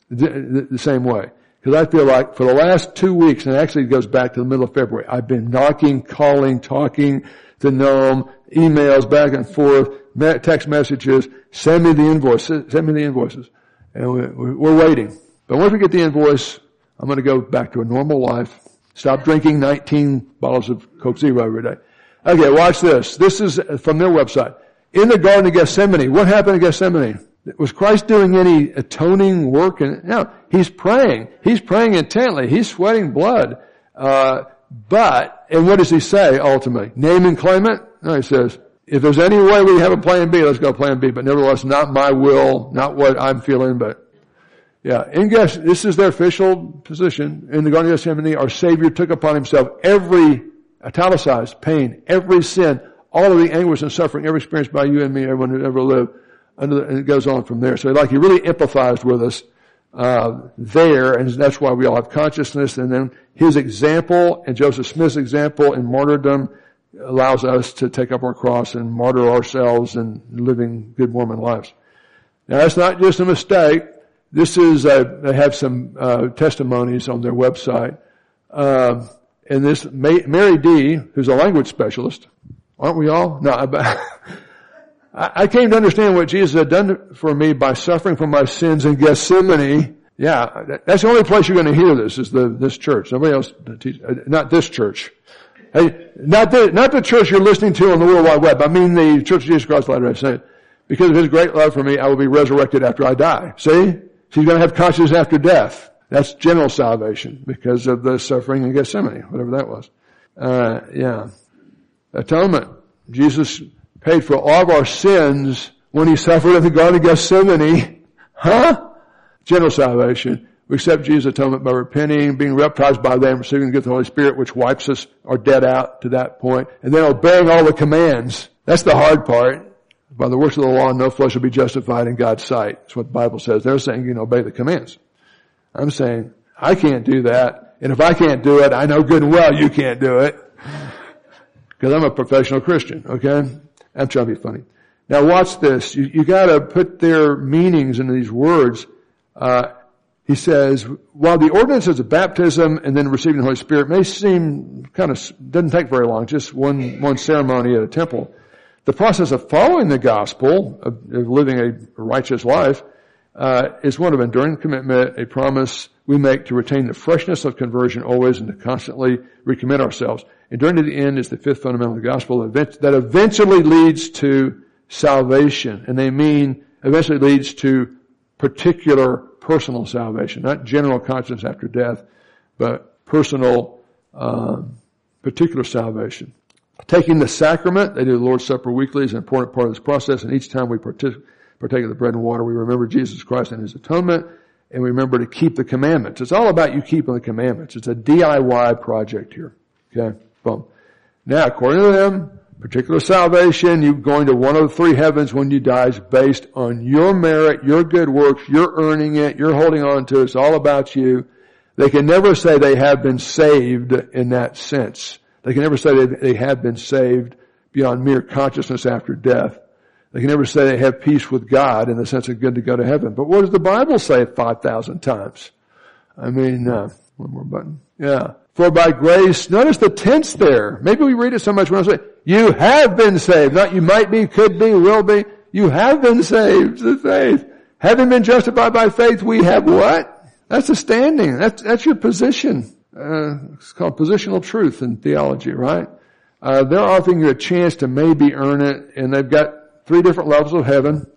the, the same way. Because I feel like for the last two weeks, and actually it goes back to the middle of February, I've been knocking, calling, talking to Noam, emails back and forth, text messages, send me the invoices, send me the invoices. And we're waiting. But once we get the invoice, I'm going to go back to a normal life. Stop drinking 19 bottles of Coke Zero every day. Okay, watch this. This is from their website. In the Garden of Gethsemane, what happened in Gethsemane? Was Christ doing any atoning work? And no, he's praying. He's praying intently. He's sweating blood. Uh, but, and what does he say ultimately? Name and claim it? No, he says, if there's any way we have a plan B, let's go plan B. But nevertheless, not my will, not what I'm feeling, but yeah, in Ges- this is their official position. In the Garden of Gethsemane, our Savior took upon Himself every italicized pain, every sin, all of the anguish and suffering ever experienced by you and me, everyone who ever lived. And it goes on from there. So like He really empathized with us uh, there, and that's why we all have consciousness. And then His example and Joseph Smith's example in martyrdom allows us to take up our cross and martyr ourselves and living good Mormon lives. Now that's not just a mistake. This is, uh, they have some uh, testimonies on their website. Uh, and this Mary D, who's a language specialist, aren't we all? No, I came to understand what Jesus had done for me by suffering for my sins in Gethsemane. Yeah, that's the only place you're going to hear this is the, this church. Nobody else, uh, not this church. Hey, not the, not the church you're listening to on the World Wide Web. I mean the Church of Jesus Christ Latter-day Saints. Because of His great love for me, I will be resurrected after I die. See? She's going to have consciousness after death. That's general salvation because of the suffering in Gethsemane, whatever that was. Uh, yeah. Atonement. Jesus paid for all of our sins when he suffered in the Garden of Gethsemane. Huh? General salvation. We accept Jesus' atonement by repenting, being baptized by them, receiving the gift of the Holy Spirit, which wipes us, our debt out to that point, and then obeying all the commands. That's the hard part. By the works of the law, no flesh will be justified in God's sight. That's what the Bible says. They're saying, you know, obey the commands. I'm saying, I can't do that. And if I can't do it, I know good and well you can't do it. Because I'm a professional Christian, okay? I'm trying to be funny. Now watch this. You, you gotta put their meanings into these words. Uh, he says, while the ordinances of baptism and then receiving the Holy Spirit may seem kind of, doesn't take very long, just one, one ceremony at a temple, the process of following the gospel, of, living a righteous life, uh, is one of enduring commitment, a promise we make to retain the freshness of conversion always and to constantly recommit ourselves. Enduring to the end is the fifth fundamental of the gospel that eventually leads to salvation. And they mean eventually leads to particular personal salvation, not general conscience after death, but personal, um, particular salvation. Taking the sacrament, they do the Lord's Supper weekly, is an important part of this process, and each time we partake of the bread and water, we remember Jesus Christ and His atonement, and we remember to keep the commandments. It's all about you keeping the commandments. It's a DIY project here. Okay? Boom. Now, according to them, particular salvation, you going to one of the three heavens when you die is based on your merit, your good works, you're earning it, you're holding on to it, it's all about you. They can never say they have been saved in that sense. They can never say they have been saved beyond mere consciousness after death. They can never say they have peace with God in the sense of good to go to heaven. But what does the Bible say 5,000 times? I mean, uh, one more button. Yeah. For by grace, notice the tense there. Maybe we read it so much when I say, you have been saved. Not you might be, could be, will be. You have been saved. The faith. Having been justified by faith, we have what? That's a standing. That's, that's your position. Uh, it's called positional truth in theology, right? Uh, they're offering you a chance to maybe earn it, and they've got three different levels of heaven.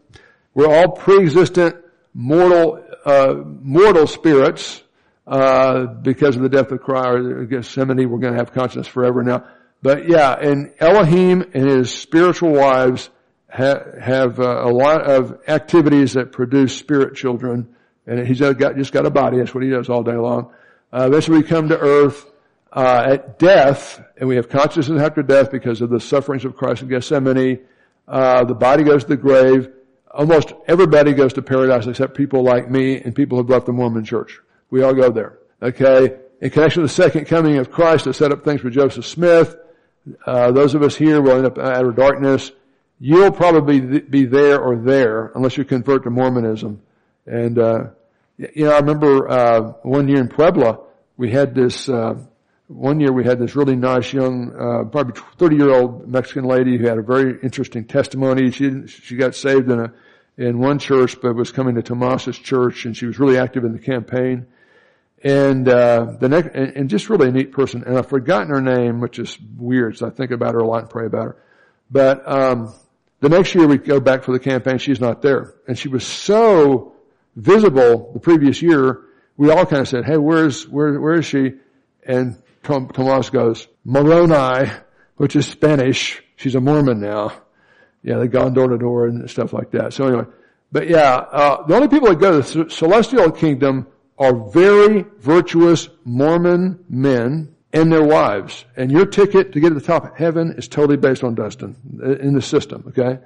We're all pre-existent mortal, uh, mortal spirits, uh, because of the death of Christ or Gethsemane. We're going to have consciousness forever now. But yeah, and Elohim and his spiritual wives ha- have uh, a lot of activities that produce spirit children. And he's got, just got a body. That's what he does all day long. Uh, eventually we come to earth, uh, at death, and we have consciousness after death because of the sufferings of Christ in Gethsemane uh, the body goes to the grave. Almost everybody goes to paradise except people like me and people who've left the Mormon church. We all go there. Okay? In connection with the second coming of Christ to set up things for Joseph Smith, uh, those of us here will end up out of darkness. You'll probably be there or there unless you convert to Mormonism. And, uh, you know, I remember, uh, one year in Puebla, we had this, uh, one year we had this really nice young, uh, probably 30 year old Mexican lady who had a very interesting testimony. She she got saved in a, in one church, but was coming to Tomas's church and she was really active in the campaign. And, uh, the next, and, and, just really a neat person. And I've forgotten her name, which is weird. So I think about her a lot and pray about her. But, um, the next year we go back for the campaign. She's not there. And she was so visible the previous year. We all kind of said, Hey, where's, where, where is she? And Tomas goes, Moroni, which is Spanish. She's a Mormon now. Yeah, they've gone door to door and stuff like that. So anyway, but yeah, uh, the only people that go to the celestial kingdom are very virtuous Mormon men and their wives. And your ticket to get to the top of heaven is totally based on Dustin in the system, okay?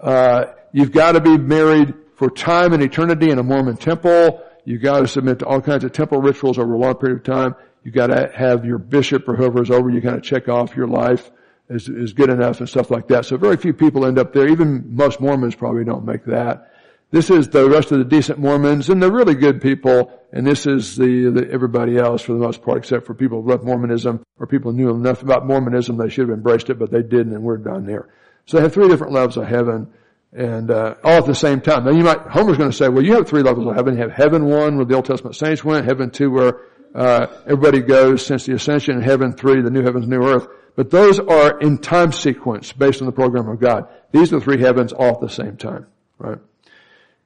Uh, you've got to be married for time and eternity in a Mormon temple. You've got to submit to all kinds of temple rituals over a long period of time. You got to have your bishop or whoever is over you kind of check off your life is, is good enough and stuff like that. So very few people end up there. Even most Mormons probably don't make that. This is the rest of the decent Mormons and the really good people, and this is the, the everybody else for the most part, except for people who left Mormonism or people who knew enough about Mormonism they should have embraced it, but they didn't, and we're down there. So they have three different levels of heaven, and uh, all at the same time. Now you might Homer's going to say, well, you have three levels of heaven. You have heaven one, where the Old Testament saints went; heaven two, where uh, everybody goes since the ascension in heaven three, the new heavens, new earth. But those are in time sequence based on the program of God. These are the three heavens all at the same time, right?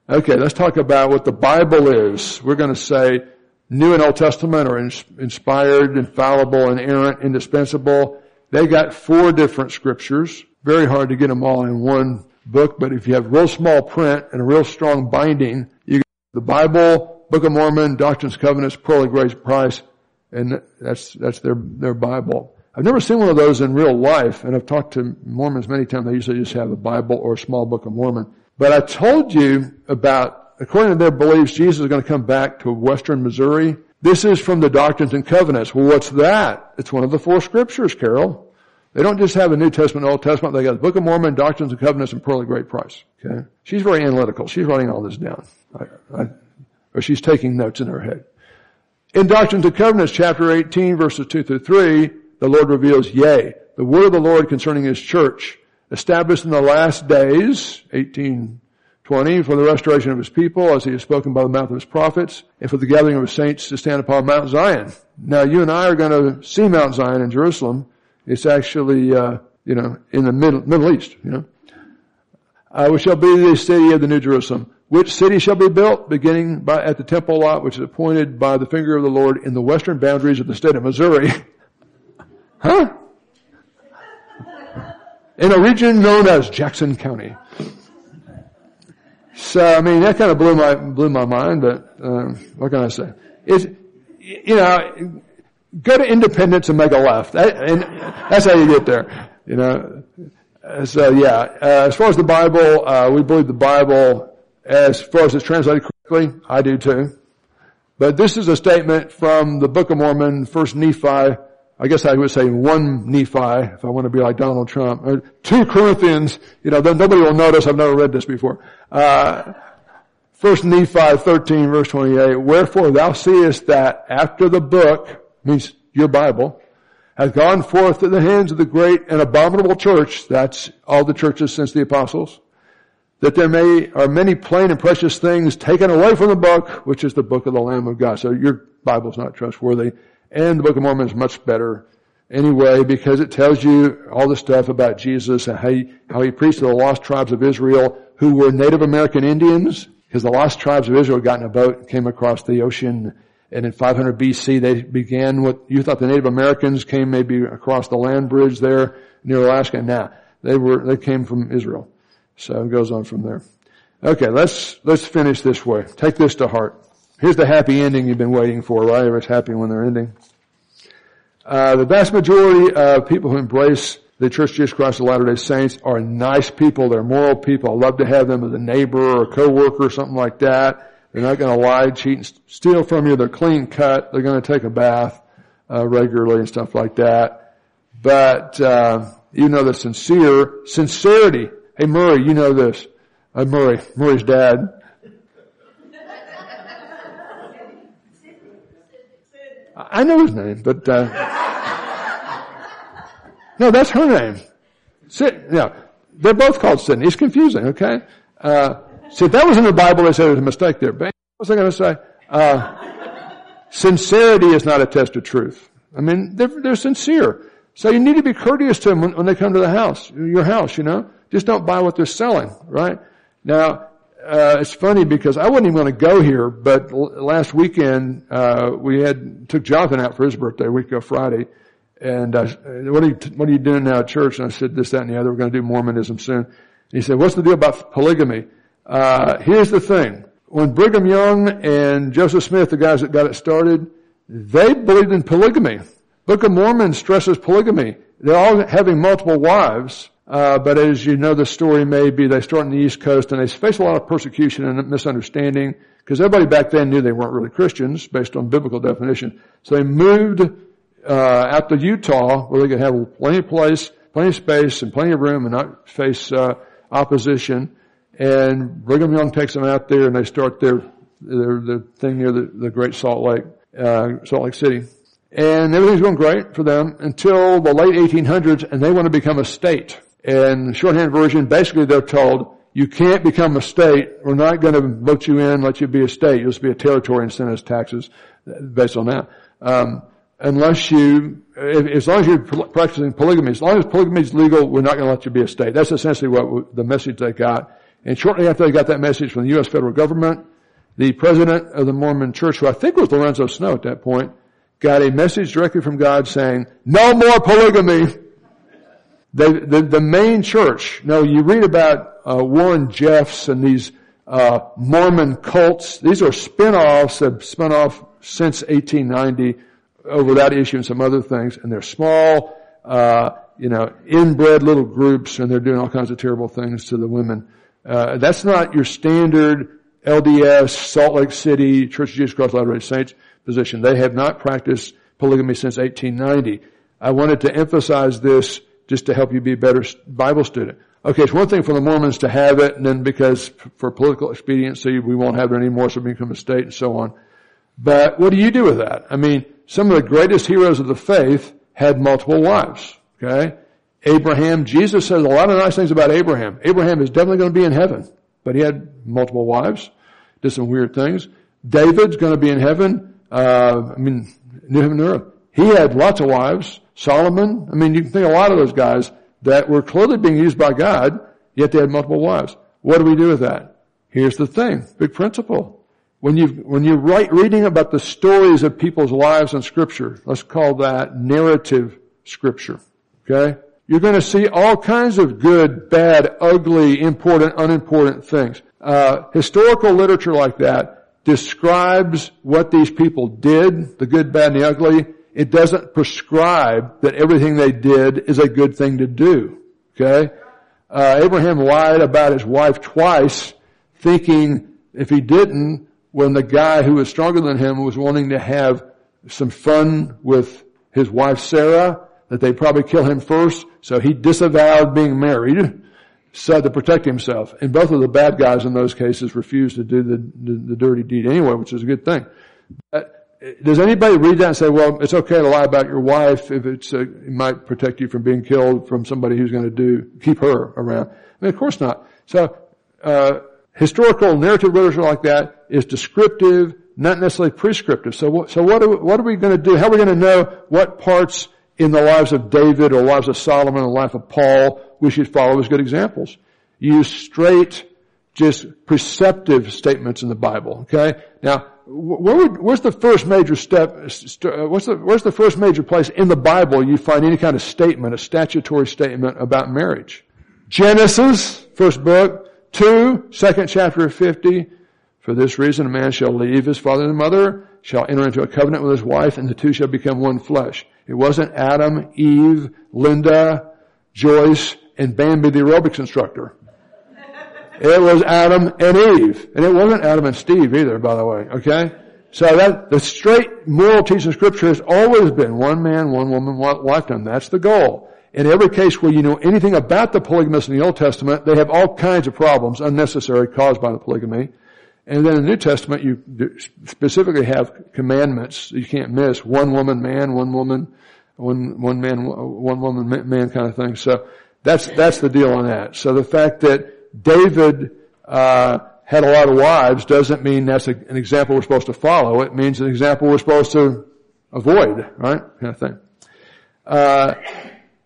Okay, let's talk about what the Bible is. We're going to say New and Old Testament are inspired, infallible, inerrant, indispensable. They got four different scriptures. Very hard to get them all in one book, but if you have real small print and a real strong binding, you get the Bible, Book of Mormon, Doctrines Covenants, Pearl of Great Price, and that's, that's their, their Bible. I've never seen one of those in real life, and I've talked to Mormons many times. They usually just have a Bible or a small Book of Mormon. But I told you about, according to their beliefs, Jesus is going to come back to western Missouri, This is from the Doctrines and Covenants. Well, what's that? It's one of the four scriptures, Carol. They don't just have a New Testament and Old Testament. They got the Book of Mormon, Doctrines and Covenants, and Pearl of Great Price. Okay? She's very analytical. She's writing all this down. I, I, or she's taking notes in her head. In Doctrines and Covenants, chapter 18, verses 2 through 3, the Lord reveals, yea, the word of the Lord concerning his church, established in the last days, 1820, for the restoration of his people, as he has spoken by the mouth of his prophets, and for the gathering of his saints to stand upon Mount Zion. Now you and I are going to see Mount Zion in Jerusalem. It's actually, uh, you know, in the Middle, Middle East, you know. Uh, which shall be the city of the New Jerusalem, which city shall be built beginning by, at the temple lot, which is appointed by the finger of the Lord in the western boundaries of the state of Missouri. huh? In a region known as Jackson County. So, I mean, that kind of blew my, blew my mind, but, um, what can I say? It's, you know, go to Independence and make a left. That, and that's how you get there. You know, so yeah, uh, as far as the Bible, uh, we believe the Bible, as far as it's translated correctly, I do too. But this is a statement from the Book of Mormon, First Nephi. I guess I would say one Nephi, if I want to be like Donald Trump. Or two Corinthians, you know, nobody will notice I've never read this before. Uh, First Nephi 13 verse 28, wherefore thou seest that after the book, means your Bible, has gone forth to the hands of the great and abominable church, that's all the churches since the apostles, that there may, are many plain and precious things taken away from the book, which is the book of the Lamb of God. So your Bible's not trustworthy. And the Book of Mormon is much better anyway because it tells you all the stuff about Jesus and how he, how he preached to the lost tribes of Israel who were Native American Indians because the lost tribes of Israel got in a boat and came across the ocean and in 500 BC, they began what you thought the Native Americans came maybe across the land bridge there near Alaska. Now, they were, they came from Israel. So it goes on from there. Okay, let's, let's finish this way. Take this to heart. Here's the happy ending you've been waiting for, right? Everybody's happy when they're ending. Uh, the vast majority of people who embrace the Church of Jesus Christ of Latter-day Saints are nice people. They're moral people. I love to have them as a neighbor or a coworker or something like that. They're not going to lie, cheat, and steal from you. They're clean cut. They're going to take a bath uh, regularly and stuff like that. But uh, you know the sincere sincerity. Hey Murray, you know this. Uh, Murray, Murray's dad. I know his name, but uh, no, that's her name. Sid, yeah, they're both called Sydney. It's confusing, okay? Uh, See, if that was in the Bible, they said there's a mistake there. What was I going to say? Uh, sincerity is not a test of truth. I mean, they're, they're sincere. So you need to be courteous to them when, when, they come to the house, your house, you know? Just don't buy what they're selling, right? Now, uh, it's funny because I wasn't even going to go here, but l- last weekend, uh, we had, took Jonathan out for his birthday, week ago Friday, and, uh, what are you, what are you doing now at church? And I said this, that, and the other. We're going to do Mormonism soon. And he said, what's the deal about polygamy? Uh, here's the thing. When Brigham Young and Joseph Smith, the guys that got it started, they believed in polygamy. Book of Mormon stresses polygamy. They're all having multiple wives, uh, but as you know, the story may be they start on the East Coast and they face a lot of persecution and misunderstanding because everybody back then knew they weren't really Christians based on biblical definition. So they moved uh, out to Utah where they could have plenty of place, plenty of space, and plenty of room and not face uh, opposition. And Brigham Young takes them out there and they start their, their, their thing near the, the Great Salt Lake, uh, Salt Lake City. And everything's going great for them until the late 1800s and they want to become a state. And the shorthand version, basically they're told, you can't become a state. We're not going to vote you in, let you be a state. You'll just be a territory and send us taxes based on that. Um, unless you, if, as long as you're practicing polygamy, as long as polygamy is legal, we're not going to let you be a state. That's essentially what the message they got. And shortly after they got that message from the U.S. federal government, the president of the Mormon church, who I think was Lorenzo Snow at that point, got a message directly from God saying, no more polygamy. They, the, the main church, no, you read about uh, Warren Jeffs and these uh, Mormon cults. These are spin-offs that spun off since 1890 over that issue and some other things, and they're small, uh, you know, inbred little groups, and they're doing all kinds of terrible things to the women. Uh, that's not your standard LDS, Salt Lake City, Church of Jesus Christ Latter-day Saints. position. They have not practiced polygamy since 1890. I wanted to emphasize this just to help you be a better Bible student. Okay, it's one thing for the Mormons to have it, and then because for political expediency, we won't have it anymore, so we become a state and so on. But what do you do with that? I mean, some of the greatest heroes of the faith had multiple wives. Okay? Abraham, Jesus says a lot of nice things about Abraham. Abraham is definitely going to be in heaven, but he had multiple wives, did some weird things. David's going to be in heaven. Uh, I mean, new heaven and earth. He had lots of wives. Solomon, I mean, you can think a lot of those guys that were clearly being used by God, yet they had multiple wives. What do we do with that? Here's the thing, big principle. When you when you write reading about the stories of people's lives in Scripture, let's call that narrative Scripture. Okay, you're going to see all kinds of good, bad, ugly, important, unimportant things. Uh, historical literature like that describes what these people did, the good, bad, and the ugly, it doesn't prescribe that everything they did is a good thing to do. Okay? Uh, Abraham lied about his wife twice, thinking if he didn't, when the guy who was stronger than him was wanting to have some fun with his wife Sarah, that they'd probably kill him first, so he disavowed being married, so to protect himself. And both of the bad guys in those cases refused to do the, the, the dirty deed anyway, which is a good thing. But does anybody read that and say, well, it's okay to lie about your wife if it's, uh, it might protect you from being killed from somebody who's going to do, keep her around? I mean, of course not. So, uh, historical narrative literature like that is descriptive, not necessarily prescriptive. So so what are, what are we going to do? How are we going to know what parts in the lives of David or lives of Solomon or the life of Paul we should follow as good examples? Use straight, just preceptive statements in the Bible, okay? Now, where would, where's the first major step, uh, what's the, where's the first major place in the Bible you find any kind of statement, a statutory statement about marriage? Genesis, first book. Two, second chapter of 50. For this reason a man shall leave his father and mother, shall enter into a covenant with his wife, and the two shall become one flesh. It wasn't Adam, Eve, Linda, Joyce, and Bambi the aerobics instructor. It was Adam and Eve. And it wasn't Adam and Steve either, by the way. Okay? So that, the straight moral teaching of scripture has always been one man, one woman, one lifetime. That's the goal. In every case where you know anything about the polygamists in the Old Testament, they have all kinds of problems unnecessary caused by the polygamy. And then in the New Testament, you specifically have commandments you can't miss. One woman, man, one woman, one, one man, one woman, man kind of thing. So that's, that's the deal on that. So the fact that David uh, had a lot of wives doesn't mean that's a, an example we're supposed to follow. It means an example we're supposed to avoid, right? Kind of thing. Uh,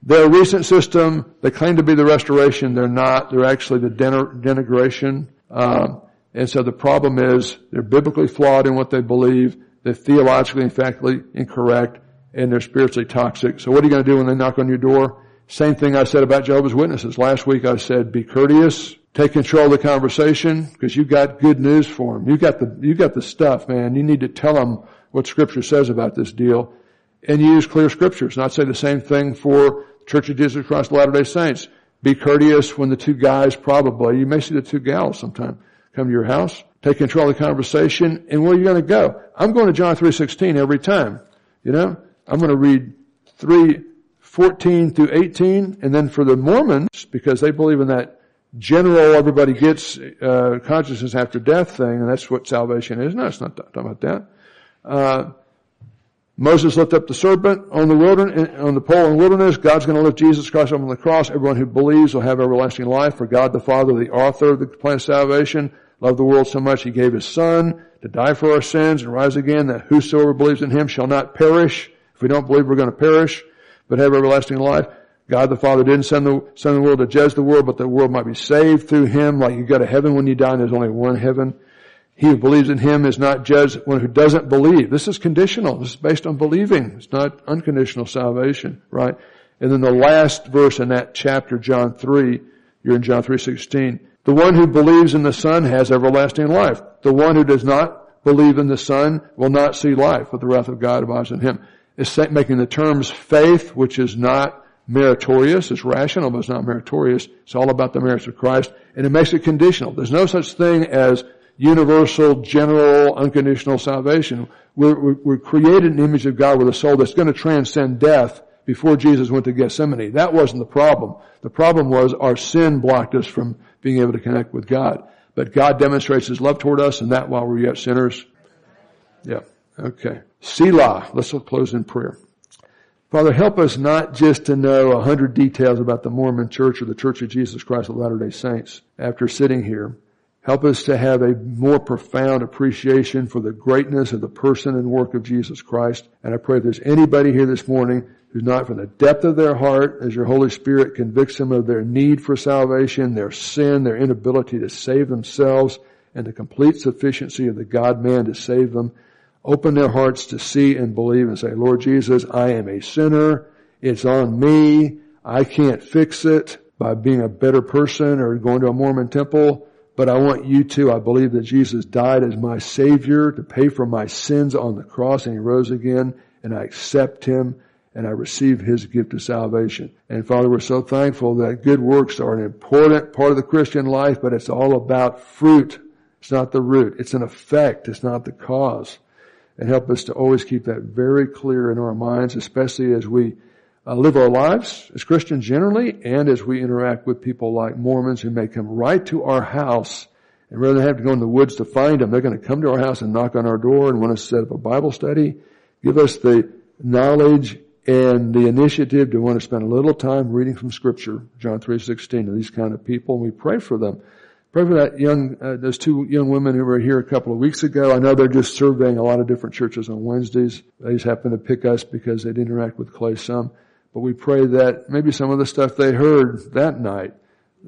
their recent system, they claim to be the restoration. They're not. They're actually the denigration. Um, and so the problem is they're biblically flawed in what they believe. They're theologically and factually incorrect, and they're spiritually toxic. So what are you going to do when they knock on your door? Same thing I said about Jehovah's Witnesses. Last week I said, be courteous, take control of the conversation, because you've got good news for them. You got the, you got the stuff, man. You need to tell them what scripture says about this deal and use clear scriptures. And I'd say the same thing for Church of Jesus Christ of Latter-day Saints. Be courteous when the two guys probably, you may see the two gals sometime, come to your house. Take control of the conversation. And where are you going to go? I'm going to John 3.16 every time. You know? I'm going to read 3.14 through 18, and then for the Mormons, because they believe in that general everybody gets uh, consciousness after death thing, and that's what salvation is. No, it's not talking about that. Uh, Moses lifted up the serpent on the wilderness, on the pole in the wilderness. God's going to lift Jesus Christ up on the cross. Everyone who believes will have everlasting life. For God the Father, the author of the plan of salvation, loved the world so much he gave his Son to die for our sins and rise again, that whosoever believes in him shall not perish. If we don't believe we're going to perish, but have everlasting life. God the Father didn't send the, send the world to judge the world, but the world might be saved through Him. Like you go to heaven when you die and there's only one heaven. He who believes in Him is not judged one who doesn't believe. This is conditional. This is based on believing. It's not unconditional salvation, right? And then the last verse in that chapter, John 3, you're in John 3.16. The one who believes in the Son has everlasting life. The one who does not believe in the Son will not see life, but the wrath of God abides in him is making the terms faith, which is not meritorious. It's rational, but it's not meritorious. It's all about the merits of Christ. And it makes it conditional. There's no such thing as universal, general, unconditional salvation. We're, we're, created an image of God with a soul that's going to transcend death before Jesus went to Gethsemane. That wasn't the problem. The problem was our sin blocked us from being able to connect with God. But God demonstrates His love toward us and that while we're yet sinners. Yeah. Okay. Selah. Let's close in prayer. Father, help us not just to know a hundred details about the Mormon Church or the Church of Jesus Christ of Latter-day Saints after sitting here. Help us to have a more profound appreciation for the greatness of the person and work of Jesus Christ. And I pray if there's anybody here this morning who's not from the depth of their heart, as your Holy Spirit convicts them of their need for salvation, their sin, their inability to save themselves, and the complete sufficiency of the God-man to save them, open their hearts to see and believe and say, Lord Jesus, I am a sinner. It's on me. I can't fix it by being a better person or going to a Mormon temple, but I want you to. I believe that Jesus died as my Savior to pay for my sins on the cross and He rose again and I accept Him and I receive His gift of salvation. And Father, we're so thankful that good works are an important part of the Christian life, but it's all about fruit. It's not the root. It's an effect. It's not the cause and help us to always keep that very clear in our minds, especially as we uh, live our lives as Christians generally and as we interact with people like Mormons who may come right to our house and rather than have to go in the woods to find them, they're going to come to our house and knock on our door and want to set up a Bible study. Give us the knowledge and the initiative to want to spend a little time reading from scripture, John 3.16, to these kind of people and we pray for them. Pray for that young, uh, those two young women who were here a couple of weeks ago. I know they're just surveying a lot of different churches on Wednesdays. They just happen to pick us because they'd interact with Clay some. But we pray that maybe some of the stuff they heard that night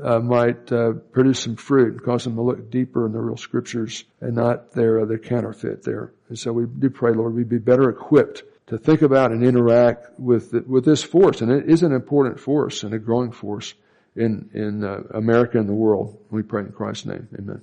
uh, might uh, produce some fruit and cause them to look deeper in the real scriptures and not their uh, their counterfeit there. And so we do pray, Lord, we'd be better equipped to think about and interact with with this force, and it is an important force and a growing force in, in uh, America and the world. We pray in Christ's name. Amen.